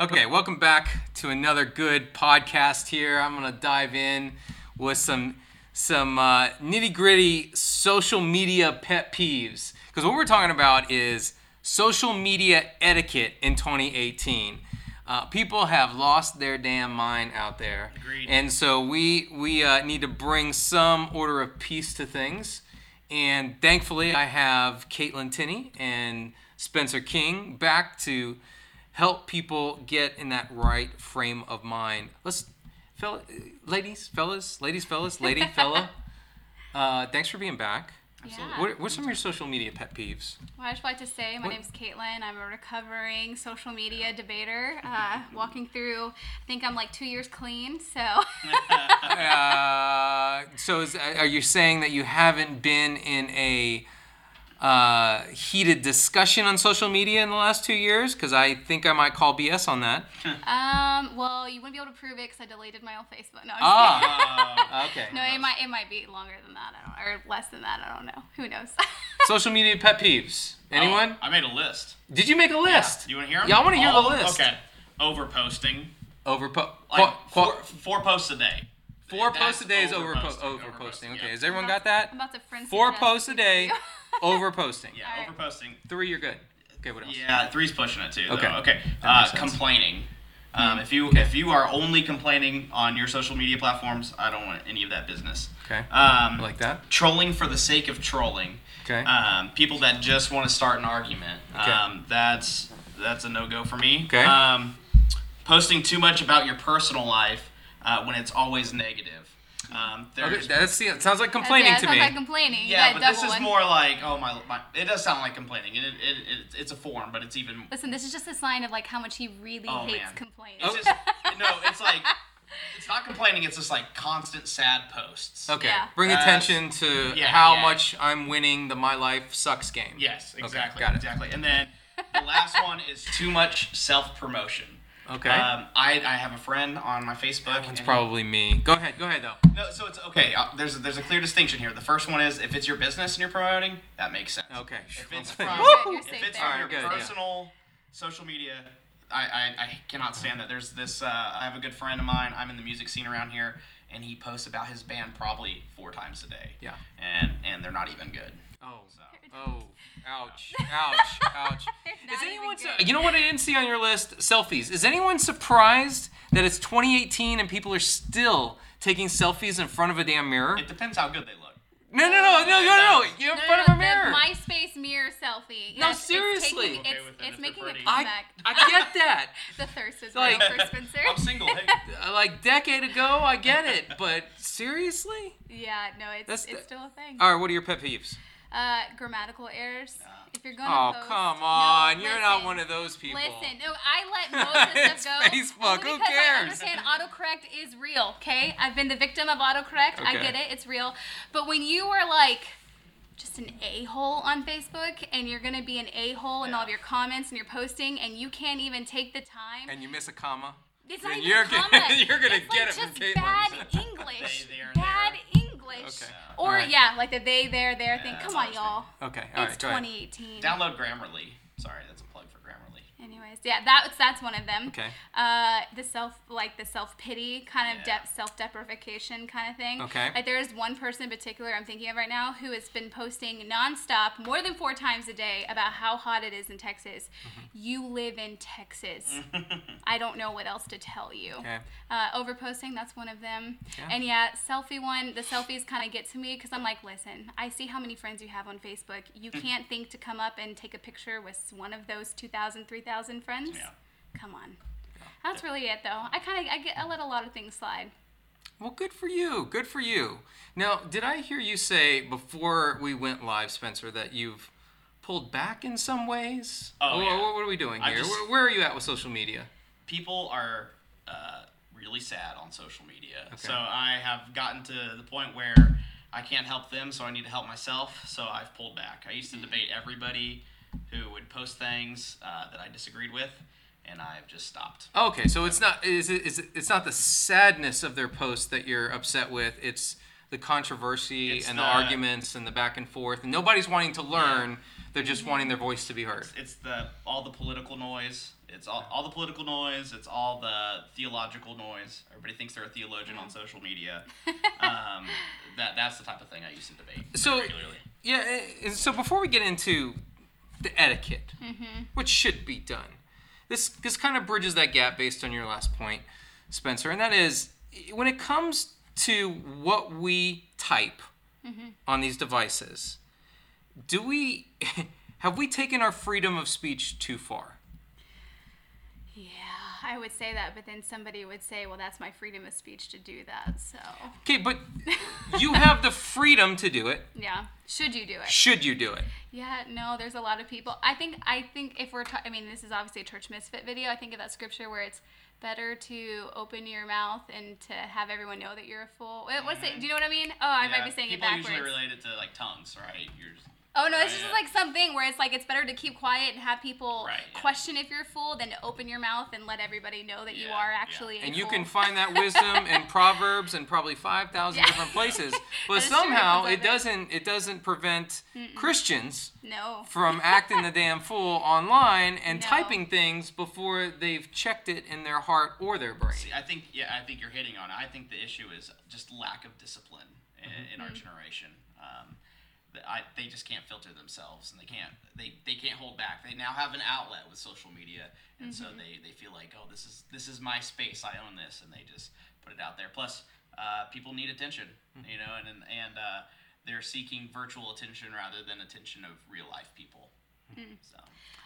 Okay, welcome back to another good podcast here. I'm gonna dive in with some some uh, nitty gritty social media pet peeves because what we're talking about is social media etiquette in 2018. Uh, people have lost their damn mind out there, Agreed. and so we we uh, need to bring some order of peace to things. And thankfully, I have Kaitlyn Tinney and Spencer King back to help people get in that right frame of mind. Let's, fella, ladies, fellas, ladies, fellas, lady, fella. Uh, thanks for being back. Yeah. What, what's some of your social media pet peeves? Well, I just like to say my What- name's Kaitlyn. I'm a recovering social media debater, uh, walking through. I think I'm like two years clean, so Uh, so, is, are you saying that you haven't been in a uh, heated discussion on social media in the last two years? Because I think I might call BS on that. um, well, you wouldn't be able to prove it because I deleted my old Facebook. No, I'm just Ah, okay. no, it might it might be longer than that. I don't, or less than that. I don't know. Who knows? Social media pet peeves. Anyone? Oh, I made a list. Did you make a list? You want to hear them? Yeah, I want to hear the All of them? list. Okay. Overposting. Over po- Like qu- four, qu- four posts a day. four That's posts a day is over overposting, overposting, posting. Okay, yeah. has everyone I'm got that? I'm about to friend Four posts a day, you. Over posting. Yeah, Alright. overposting. Three, you're good. Okay, what else? Yeah, three's pushing it too. though. Okay. Okay. That Uh, makes sense. complaining. Um, if you if you are only complaining on your social media platforms, I don't want any of that business. Okay. Um, I like that. trolling for the sake of trolling. Okay. Um, people that just want to start an argument. Okay. Um, that's that's a no go for me. Okay. Um, posting too much about your personal life uh, when it's always negative. Um, Okay, that's the, sounds like complaining yeah, it to sounds me. like complaining. You yeah, but this double is one. more like oh my, my it does sound like complaining. It, it, it, it's a form, but it's even Listen, this is just a sign of like how much he really Oh, hates man. complaining. It's just no. It's like it's not complaining. It's just like constant sad posts. Okay. Yeah. Bring That's- attention to yeah, how yeah. much I'm winning the my life sucks game. Yes, Okay, exactly. got it. Exactly. And then the last one is too much self promotion. Okay. Um, I, I have a friend on my Facebook. that one's and he- probably me. Go ahead. Go ahead though. no. So it's okay. Uh, there's a, there's a clear distinction here. The first one is if it's your business and you're promoting, that makes sense. Okay. If it's from You're good, you're if it's there. from Alright, your good, yeah. personal social media, I, I, I cannot stand that. There's this. Uh, I have a good friend of mine. I'm in the music scene around here, and he posts about his band probably four times a day. Yeah. And and they're not even good. Oh. So. Oh. Ouch. Ouch. Ouch. Is anyone? Su- you know what I didn't see on your list? Selfies. Is anyone surprised that it's 2018 and people are still taking selfies in front of a damn mirror? It depends how good they look. No, no, no, no, no, no! You're in No, front no, of a mirror. The MySpace mirror selfie. No, Yes, seriously. It's, taking, it's, with it it's making a pretty. I, comeback. I get that. the thirst is Like- real for Spencer. I'm single. Hey. Uh, like decade ago, I get it, but seriously? yeah, no, it's That's it's the- still a thing. All right, what are your pet peeves? Uh, grammatical errors. If you're gonna Oh, post, come no, on! You're not one of those people. Listen, no, I let most of the stuff go. Facebook, only who cares? I understand autocorrect is real. Okay, I've been the victim of autocorrect. I get it. It's real. But when you are like just an a hole on Facebook, and you're gonna be an a hole in all of your comments and your posting, and you can't even take the time. And you miss a comma. It's not even you're a gonna- comma. you're gonna it's get like it from just Kaitlyn. bad English. They, there, bad there. English. Okay. Or Alright. yeah, like the they, there, there thing. Come on, what y'all. Okay, all right, It's go ahead. 2018. Download Grammarly. Sorry, that's a plug for Grammarly. Anyways, yeah, that's that's one of them. Okay. Uh, the self like the self pity kind of Yeah. de- self deprecation kind of thing. Okay. Like there is one person in particular I'm thinking of right now who has been posting nonstop more than four times a day about how hot it is in Texas. Mm-hmm. You live in Texas. I don't know what else to tell you. Okay. Uh, overposting, that's one of them. Yeah. And yeah, selfie one, the selfies kind of get to me because I'm like, listen, I see how many friends you have on Facebook. You can't think to come up and take a picture with one of those 2,000, 3,000 friends. Yeah. Come on. That's really it, though. I kind of I get I let a lot of things slide. Well, good for you. Good for you. Now, did I hear you say before we went live, Spencer, that you've pulled back in some ways? Oh, Wha- yeah. What, what are we doing I here? just- where, where are you at with social media? people are uh, really sad on social media. So I have gotten to the point where I can't help them, so I need to help myself. So I've pulled back. I used to debate everybody who would post things uh, that I disagreed with, and I've just stopped. Okay, so it's not is it, is it, it's not the sadness of their post that you're upset with. It's the controversy It's and the, the- arguments and the back and forth. And nobody's wanting to learn. They're just wanting their voice to be heard. It's the all the political noise. It's all, all the political noise. It's all the theological noise. Everybody thinks they're a theologian on social media. Um, that that's the type of thing I used to debate So regularly. yeah, so before we get into the etiquette, mm-hmm. which should be done, this this kind of bridges that gap based on your last point, Spencer, and that is when it comes to what we type mm-hmm. on these devices, do we have we taken our freedom of speech too far? Yeah, I would say that, but then somebody would say, well, that's my freedom of speech to do that. So, Okay, but you have the freedom to do it. yeah. Should you do it? Should you do it? Yeah, no, there's a lot of people. I think I think if we're ta- I mean, this is obviously a church misfit video. I think of that scripture where it's better to open your mouth and to have everyone know that you're a fool. Wait, What's it? Do you know what I mean? Oh, I might be saying it backwards. people backwards. usually relate it to like tongues, right? You're just, Oh no, it's just like something where it's like it's better to keep quiet and have people Right, yeah. question if you're a fool than to open your mouth and let everybody know that you Yeah, are yeah. actually a And you fool. can find that wisdom in Proverbs and probably five thousand Yeah. different places. But That is true, somehow it doesn't it doesn't prevent Christians no. from acting the damn fool online and No. typing things before they've checked it in their heart or their brain. See, I think yeah, I think you're hitting on it. I think the issue is just lack of discipline in, in our generation. Um, the- I, they just can't filter themselves, and they can't they, they can't hold back. They now have an outlet with social media, and so they, they feel like oh this is this is my space. I own this, and they just put it out there. Plus, uh, people need attention, you know, and and, and uh, they're seeking virtual attention rather than attention of real life people. So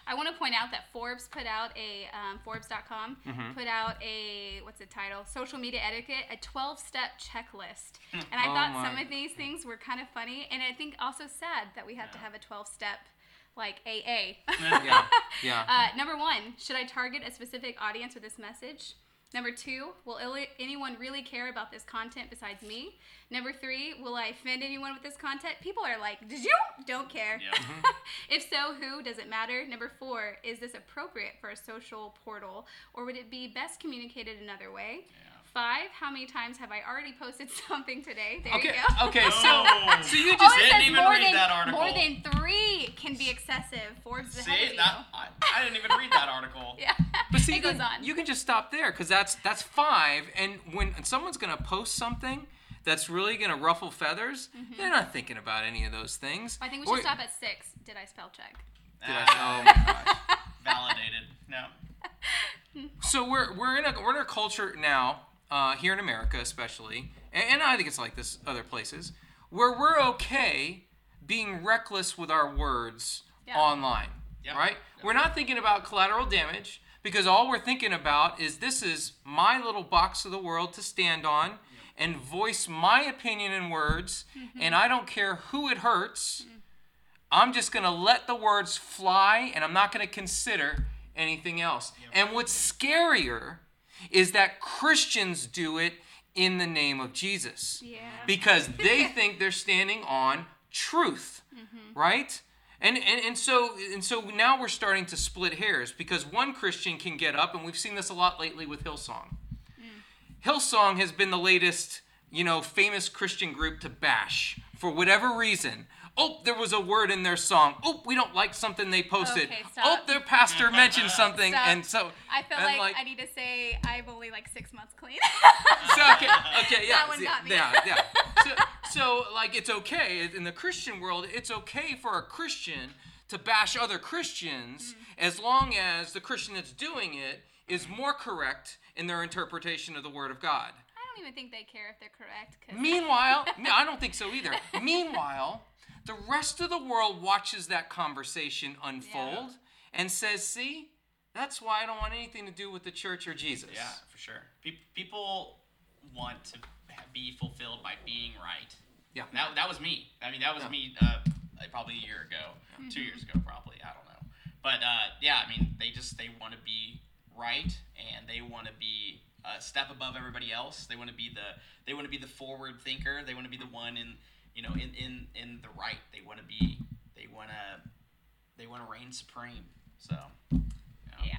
I want to point out that Forbes put out a um, Forbes.com Mm-hmm. put out a what's the title? Social media etiquette, a 12-step checklist. And I Oh thought my some of these things were kind of funny, and I think also sad that we have to have a 12-step like AA. Yeah, yeah. Uh, number one, should I target a specific audience with this message? Number two, will ili- anyone really care about this content besides me? Number three, will I offend anyone with this content? People are like, did you? Don't care. Yeah. Mm-hmm. if so, who? Does it matter? Number four, is this appropriate for a social portal or would it be best communicated another way? Five, how many times have I already posted something today? There Okay, you go. okay, so Oh. so you Oh, just it didn't says even more read than, that article. More than three can be excessive. Forbes is ahead of see you. that I, I didn't even read that article. yeah. But see, it you goes can, on. you can just stop there because that's that's five. And when someone's gonna post something that's really gonna ruffle feathers, they're not thinking about any of those things. Mm-hmm. I think we Or- should stop at six. Did I spell check? Did I- oh my gosh. validated. No. So we're we're in a we're in a culture now uh, here in America, especially, and, and I think it's like this other places where we're okay being reckless with our words Yeah. online, Yep. right? We're not thinking about collateral damage because all we're thinking about is this is my little box of the world to stand on and voice my opinion in words, and I don't care who it hurts. I'm just going to let the words fly and I'm not going to consider anything else. And what's scarier is that Christians do it in the name of Jesus. Yeah. Because they think they're standing on truth, mm-hmm. right? And, and, and so and so now we're starting to split hairs because one Christian can get up and we've seen this a lot lately with Hillsong. Mm. Hillsong has been the latest, you know, famous Christian group to bash for whatever reason. Oh, there was a word in their song. Oh, we don't like something they posted. Okay, oh, their pastor mentioned something, Stop. and so I feel and like, I need to say I'm only like six months clean. so, okay, okay, yeah, That one see, got me. yeah, yeah. So, so, like, it's okay in the Christian world. It's okay for a Christian to bash other Christians Mm. as long as the Christian that's doing it is more correct in their interpretation of the Word of God. I don't even think they care if they're correct. Meanwhile, no, I don't think so either. Meanwhile, the rest of the world watches that conversation unfold and says, "See, that's why I don't want anything to do with the church or Jesus." Yeah, for sure. Pe- people want to be fulfilled by being right. Yeah. That, that was me. I mean, that was me uh, probably a year ago, two years ago, probably. I don't know. But uh, yeah, I mean, they just they want to be right and they want to be a step above everybody else. They want to be the they want to be the forward thinker. They want to be the one in you know in in in the right. They want to be they want to they want to reign supreme. So you know, Yeah.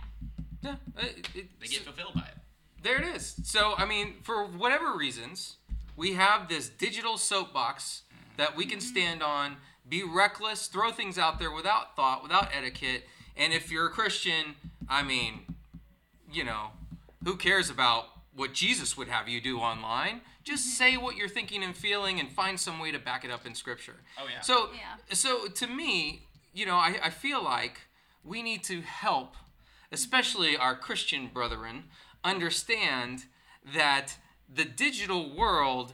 Yeah, it, it, they get fulfilled by it. there it is. So, I mean, for whatever reasons, we have this digital soapbox mm-hmm. that we can stand on, be reckless, throw things out there without thought, without etiquette. And if you're a Christian, I mean, you know, who cares about what Jesus would have you do online? Just mm-hmm. say what you're thinking and feeling and find some way to back it up in scripture. Oh, yeah. So Yeah. so to me, you know, I, I feel like we need to help, especially our Christian brethren, understand that the digital world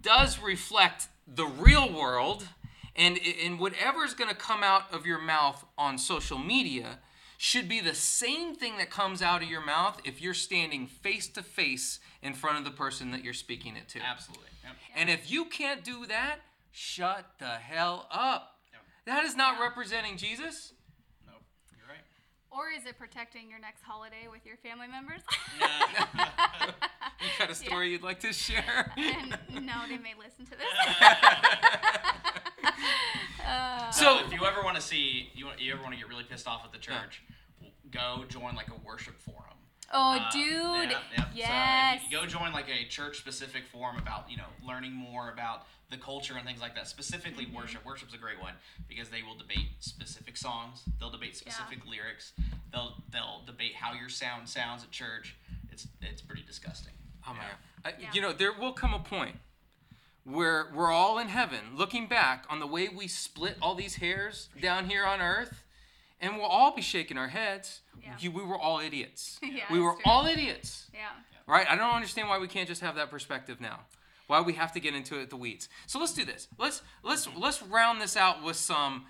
does reflect the real world, and, and whatever is going to come out of your mouth on social media should be the same thing that comes out of your mouth if you're standing face to face in front of the person that you're speaking it to. Absolutely. Yep. And if you can't do that, shut the hell up. Yep. That is not representing Jesus. Nope. You're right. Or is it protecting your next holiday with your family members? You got a story you'd like to share? and no, they may listen to this. uh, So, if you ever want to see, you, you ever want to get really pissed off at the church, go join like a worship forum. oh, Uh, dude. yeah, yeah. Yes. So go join like a church-specific forum about you know learning more about the culture and things like that. Specifically, Mm-hmm. worship. Worship's a great one because they will debate specific songs. They'll debate specific lyrics. They'll they'll debate how your sound sounds at church. It's it's pretty disgusting. oh my God. I- Yeah. You know, there will come a point where we're all in heaven looking back on the way we split all these hairs down here on earth, and we'll all be shaking our heads. Yeah. You- we were all idiots. Yeah, we were true. all idiots. yeah. right? I don't understand why we can't just have that perspective now. Why we have to get into it, at the weeds. So let's do this. Let's let's let's round this out with some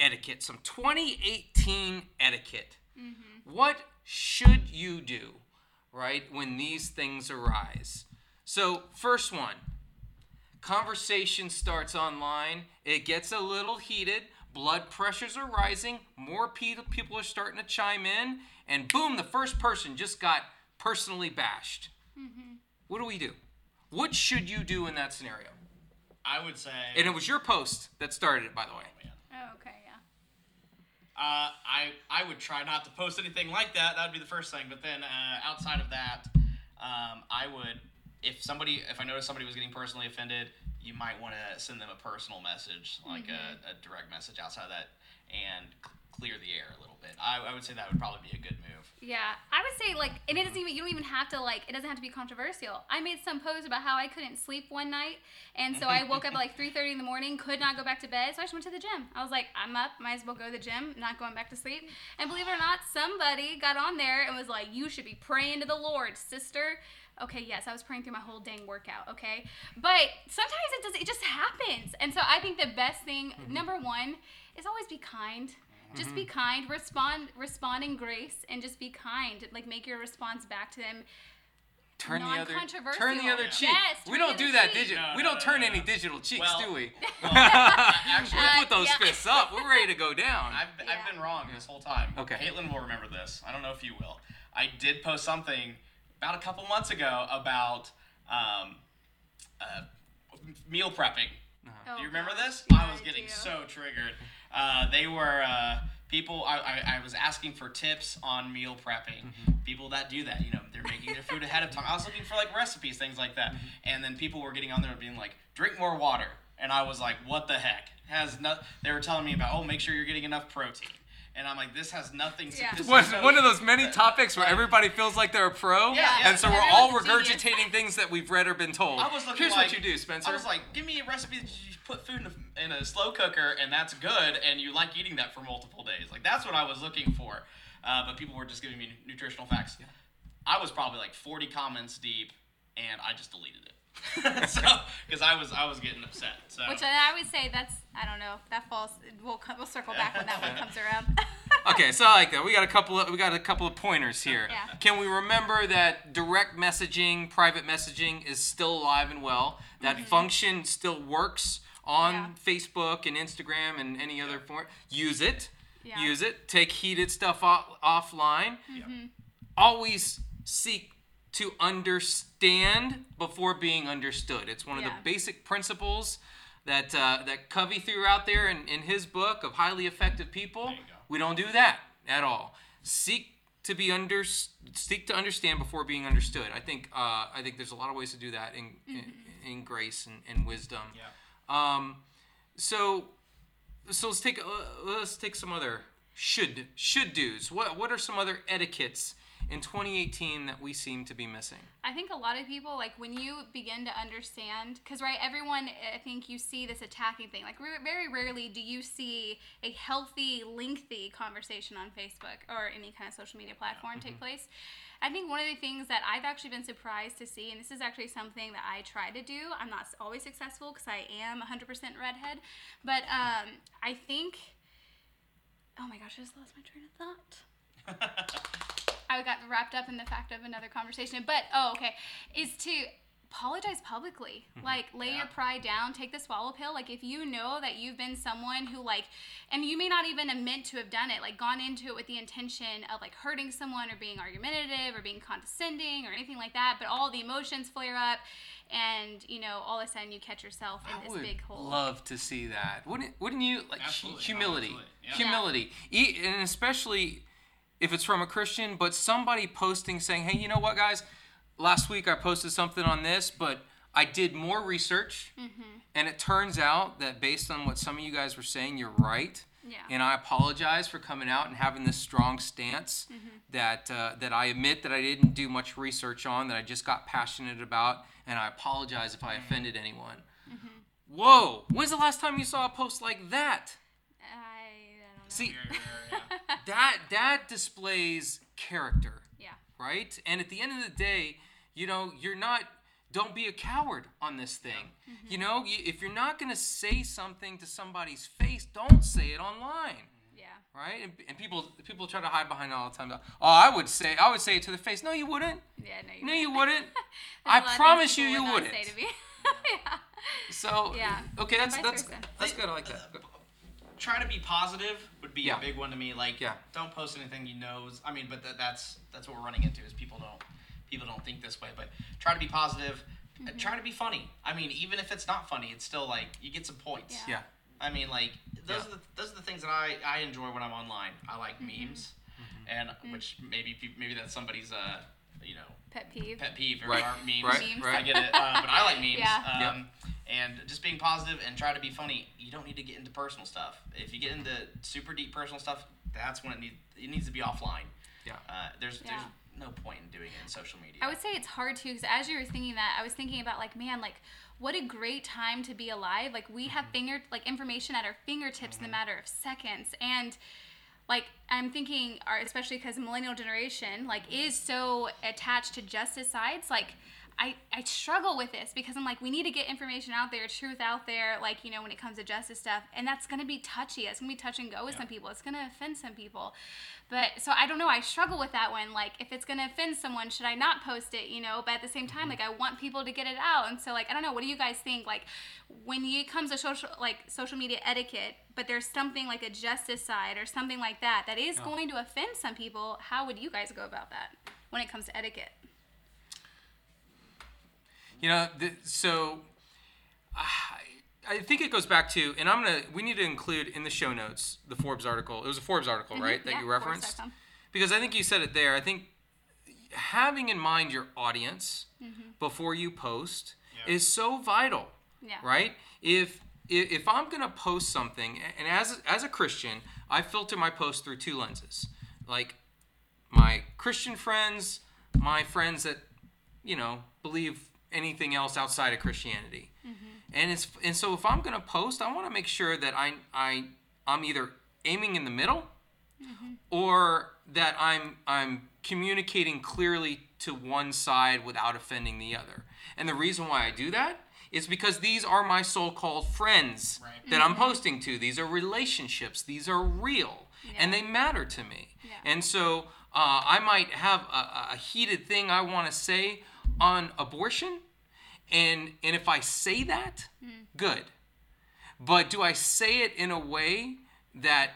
etiquette, some 2018 etiquette. Mm-hmm. What should you do, right, when these things arise? So first one, conversation starts online. It gets a little heated. Blood pressures are rising. More people are starting to chime in. And boom, the first person just got personally bashed. What do we do? What should you do in that scenario? I would say. And it was your post that started it, by the way. Man. Oh, okay, yeah. Uh, I I would try not to post anything like that. That would be the first thing. But then uh, outside of that, um, I would if somebody if I noticed somebody was getting personally offended, you might want to send them a personal message, like a, mm-hmm. a direct message outside of that, and c- clear the air a little bit. I, I would say that would probably be a good move. Yeah, I would say like, and it doesn't mm-hmm. even you don't even have to like it doesn't have to be controversial. I made some post about how I couldn't sleep one night, and so I woke up at like three thirty in the morning, could not go back to bed, so I just went to the gym. I was like, I'm up, might as well go to the gym, not going back to sleep. And believe it or not, somebody got on there and was like, you should be praying to the Lord, sister. Okay, yes, I was praying through my whole dang workout. Okay, but sometimes it does. It just happens, and so I think the best thing, mm-hmm. number one, is always be kind. Just be mm-hmm. kind. Respond. Respond in grace, and just be kind. Like make your response back to them. Turn the other turn the other cheek. Yes, we don't the do that digital. No, we don't no, turn no, any digital cheeks, Well, do we? well, actually, we put those uh, yeah. fists up. We're ready to go down. I've, Yeah. I've been wrong this whole time. Okay. Kaitlyn will remember this. I don't know if you will. I did post something about a couple months ago about um, uh, meal prepping. Oh, Do you remember this? Yeah, I was getting do. so triggered. Uh, they were uh, people. I, I, I was asking for tips on meal prepping. People that do that, you know, they're making their food ahead of time. I was looking for like recipes, things like that. And then people were getting on there and being like, "Drink more water," and I was like, "What the heck?" Has no. They were telling me about, "Oh, make sure you're getting enough protein." And I'm like, this has nothing to do. Yeah. this is one, so- one of those many topics where everybody feels like they're a pro, Yeah, yeah. and so we're all Everyone's a genius. regurgitating things that we've read or been told. I was looking Here's like, what you do, Spencer. I was like, give me a recipe that you put food in a, in a slow cooker and that's good, and you like eating that for multiple days. Like that's what I was looking for. Uh, but people were just giving me nutritional facts. Yeah. I was probably like 40 comments deep, and I just deleted it. so, because I was I was getting upset. So. Which I I would say that's I don't know that falls. We'll we'll circle back when that one comes around. okay, so I like that. We got a couple of we got a couple of pointers here. Yeah. Can we remember that direct messaging, private messaging is still alive and well? That Mm-hmm. function still works on Yeah. Facebook and Instagram and any other form. Use it. Yeah. Use it. Take heated stuff off, offline. Mm-hmm. Always seek to understand before being understood. It's one of Yeah. the basic principles that uh, that Covey threw out there in, in his book of highly effective people. We don't do that at all. Seek to be under seek to understand before being understood. I think uh, I think there's a lot of ways to do that in in, in grace and, and wisdom. Yeah. Um, so so let's take uh, let's take some other should should do's. What what are some other etiquettes in 2018 that we seem to be missing? I think a lot of people like when you begin to understand because right everyone I think you see this attacking thing like re- very rarely do you see a healthy lengthy conversation on Facebook or any kind of social media platform take place. I think one of the things that I've actually been surprised to see, and this is actually something that I try to do. I'm not always successful because I am 100% redhead, but um, I think. Oh my gosh, I just lost my train of thought. I got wrapped up in the fact of another conversation. But oh, okay, is to apologize publicly. Mm-hmm. Like lay your pride down, take the swallow pill. Like if you know that you've been someone who like and you may not even have meant to have done it, like gone into it with the intention of like hurting someone or being argumentative or being condescending or anything like that, but all the emotions flare up and you know, all of a sudden you catch yourself in I this would big hole. love to see that. Wouldn't Wouldn't you like Absolutely. humility? Absolutely. Yeah. Humility, E- and especially if it's from a Christian, but somebody posting saying, "Hey, you know what, guys? Last week I posted something on this, but I did more research, Mm-hmm. and it turns out that based on what some of you guys were saying, you're right." Yeah. And I apologize for coming out and having this strong stance Mm-hmm. that uh, that I admit that I didn't do much research on, that I just got passionate about, and I apologize if I offended anyone. Mm-hmm. Whoa! When's the last time you saw a post like that? I, I don't know. See, that that displays character, yeah. right? And at the end of the day, you know, you're not. Don't be a coward on this thing. Mm-hmm. You know, if you're not gonna say something to somebody's face, don't say it online. Yeah. right? And, and people people try to hide behind it all the time. Oh, I would say I would say it to the face. No, you wouldn't. Yeah, no, you No, you wouldn't. wouldn't. There's I a lot of things promise you, you would not wouldn't. Say to me. yeah. So Yeah. okay, that's that's vice that's good. I like that. Good. Try to be positive would be Yeah. a big one to me. Like, Yeah. don't post anything you know. is- I mean, but that, that's that's what we're running into is people don't people don't think this way. But try to be positive. Uh, Try to be funny. I mean, even if it's not funny, it's still like you get some points. Yeah. Yeah. I mean, like those Yeah. are the those are the things that I, I enjoy when I'm online. I like memes, and which maybe peop- maybe that's somebody's uh you know Pet peeve. pet peeve or Right, our memes. right, Memes. right. I get it, uh, but I like memes. Yeah. Um, And just being positive and try to be funny. You don't need to get into personal stuff. If you get into super deep personal stuff, that's when it needs it needs to be offline. Yeah. Uh, there's Yeah. there's no point in doing it in social media. I would say it's hard too because as you were thinking that, I was thinking about like, man, like what a great time to be alive. Like we have finger like information at our fingertips in the matter of seconds, and like I'm thinking, especially because millennial generation like is so attached to justice sides, like. I, I struggle with this because I'm like, we need to get information out there, truth out there, like, you know, when it comes to justice stuff. And that's going to be touchy. It's going to be touch and go with some people. It's going to offend some people. But so I don't know. I struggle with that one. Like, if it's going to offend someone, should I not post it, you know? But at the same time, mm-hmm. like, I want people to get it out. And so, like, I don't know. What do you guys think? Like, when it comes to social, like, social media etiquette, but there's something like a justice side or something like that that is going to offend some people, how would you guys go about that when it comes to etiquette? You know, th- so I, I think it goes back to, and I'm gonna. We need to include in the show notes the Forbes article. It was a Forbes article, right, that Mm-hmm. Yeah, you referenced. Forbes.com. Because I think you said it there. I think having in mind your audience Mm-hmm. before you post Yeah. is so vital. Yeah. Right? If if, if I'm gonna post something, and as as a Christian, I filter my post through two lenses, like my Christian friends, my friends that you know believe anything else outside of Christianity, mm-hmm. and it's and so if I'm gonna post, I want to make sure that I I I'm either aiming in the middle, mm-hmm. or that I'm I'm communicating clearly to one side without offending the other. And the reason why I do that is because these are my so-called friends Right. that I'm mm-hmm. posting to. These are relationships. These are real, and they matter to me. Yeah. And so uh, I might have a, a heated thing I want to say on abortion, and and if I say that, hmm. good. but do I say it in a way that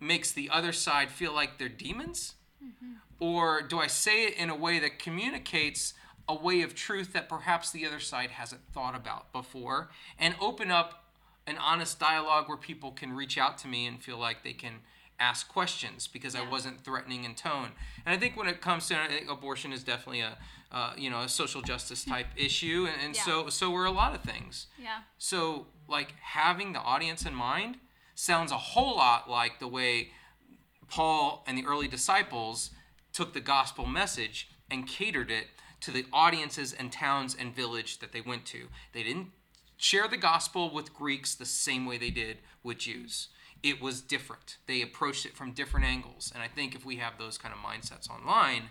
makes the other side feel like they're demons? Mm-hmm. Or do I say it in a way that communicates a way of truth that perhaps the other side hasn't thought about before and open up an honest dialogue where people can reach out to me and feel like they can ask questions because I wasn't threatening in tone. And I think when it comes to abortion is definitely a uh, you know a social justice type issue, and, and Yeah. so so we're a lot of things. Yeah. So like having the audience in mind sounds a whole lot like the way Paul and the early disciples took the gospel message and catered it to the audiences and towns and village that they went to. They didn't share the gospel with Greeks the same way they did with Jews. It was different. They approached it from different angles. And I think if we have those kind of mindsets online,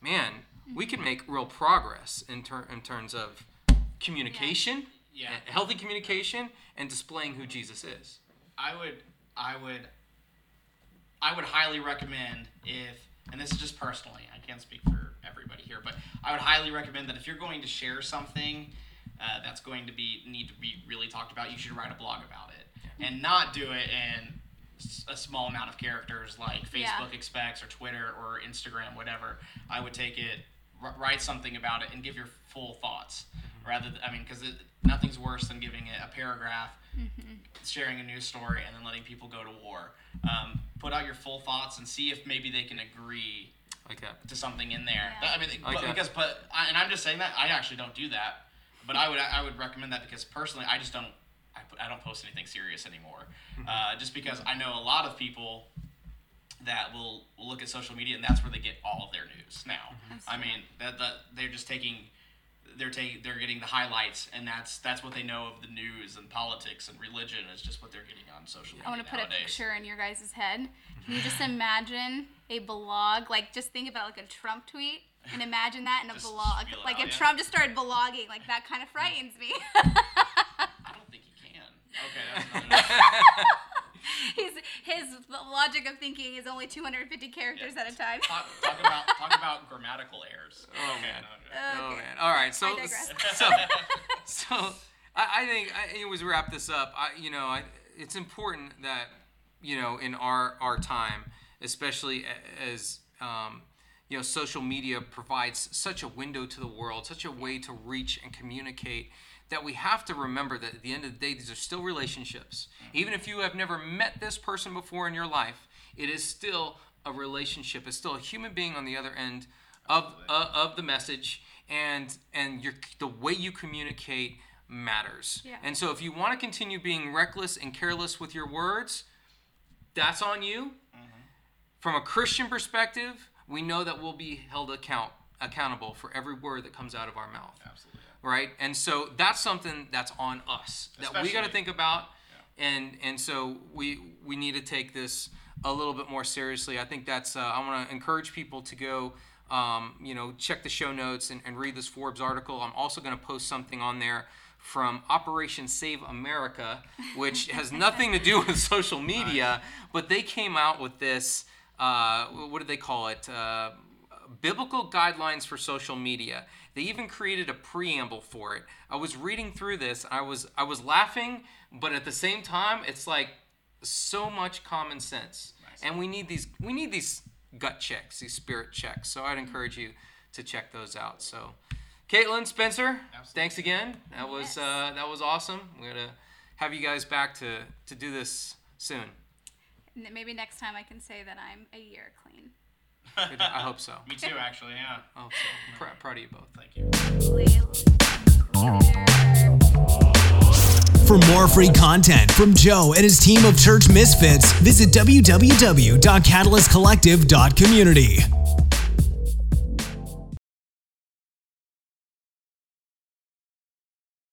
man, we can make real progress in, ter- in terms of communication, Yeah. uh, healthy communication, and displaying who Jesus is. I would, I would, I would highly recommend if, and this is just personally, I can't speak for everybody here, but I would highly recommend that if you're going to share something uh, that's going to be need to be really talked about, you should write a blog about it, and not do it in a small amount of characters like Yeah. Facebook expects or Twitter or Instagram, whatever. I would take it, r- write something about it, and give your full thoughts. Rather, th- I mean, because nothing's worse than giving it a paragraph sharing a news story and then letting people go to war. Um, put out your full thoughts and see if maybe they can agree Like that. to something in there. Yeah. I mean, but, because but I, and I'm just saying that I actually don't do that, but I would I would recommend that because personally I just don't I, don't post anything serious anymore, uh, just because I know a lot of people that will, will look at social media and that's where they get all of their news now. I mean that, that they're just taking they're taking they're getting the highlights and that's that's what they know of the news and politics and religion is just what they're getting on social media I want to put nowadays. a picture in your guys' head. Can you just imagine a blog? Like, just think about like a Trump tweet and imagine that in a Just blog. Like, out, if yeah. Trump just started blogging, like, that kind of frightens me. I don't think you can. Okay, that's another His, his logic of thinking is only 250 characters at a time. talk, talk about talk about grammatical errors. Oh, man. no, no. Oh man! All right, so I so so I, I think I, anyways we wrap this up. I you know I, it's important that you know in our our time, especially as um, you know social media provides such a window to the world, such a way to reach and communicate. That we have to remember that at the end of the day, these are still relationships. Even if you have never met this person before in your life, it is still a relationship. It's still a human being on the other end of uh, of the message and and your the way you communicate matters. Yeah. And so if you want to continue being reckless and careless with your words, that's on you. From a Christian perspective, we know that we'll be held account accountable for every word that comes out of our mouth. Absolutely. Right? And so that's something that's on us that we got to think about and and so we we need to take this a little bit more seriously. I think that's uh, I want to encourage people to go. Um, you know, check the show notes and, and read this Forbes article. I'm also going to post something on there from Operation Save America, which has nothing to do with social media, but they came out with this. Uh, what do they call it? Uh, biblical guidelines for social media. They even created a preamble for it. I was reading through this. I was I was laughing, but at the same time, it's like so much common sense. And we need these we need these gut checks, these spirit checks. So I'd encourage you to check those out. So Kaitlyn, Spencer, thanks again. That was Yes. uh, that was awesome. We're gonna have you guys back to to do this soon. Maybe next time I can say that I'm a year clean. Good. I hope so. Me too, actually. Yeah. I hope so. Pr- proud of you both. Thank you. For more free content from Joe and his team of church misfits, visit www.catalystcollective.community.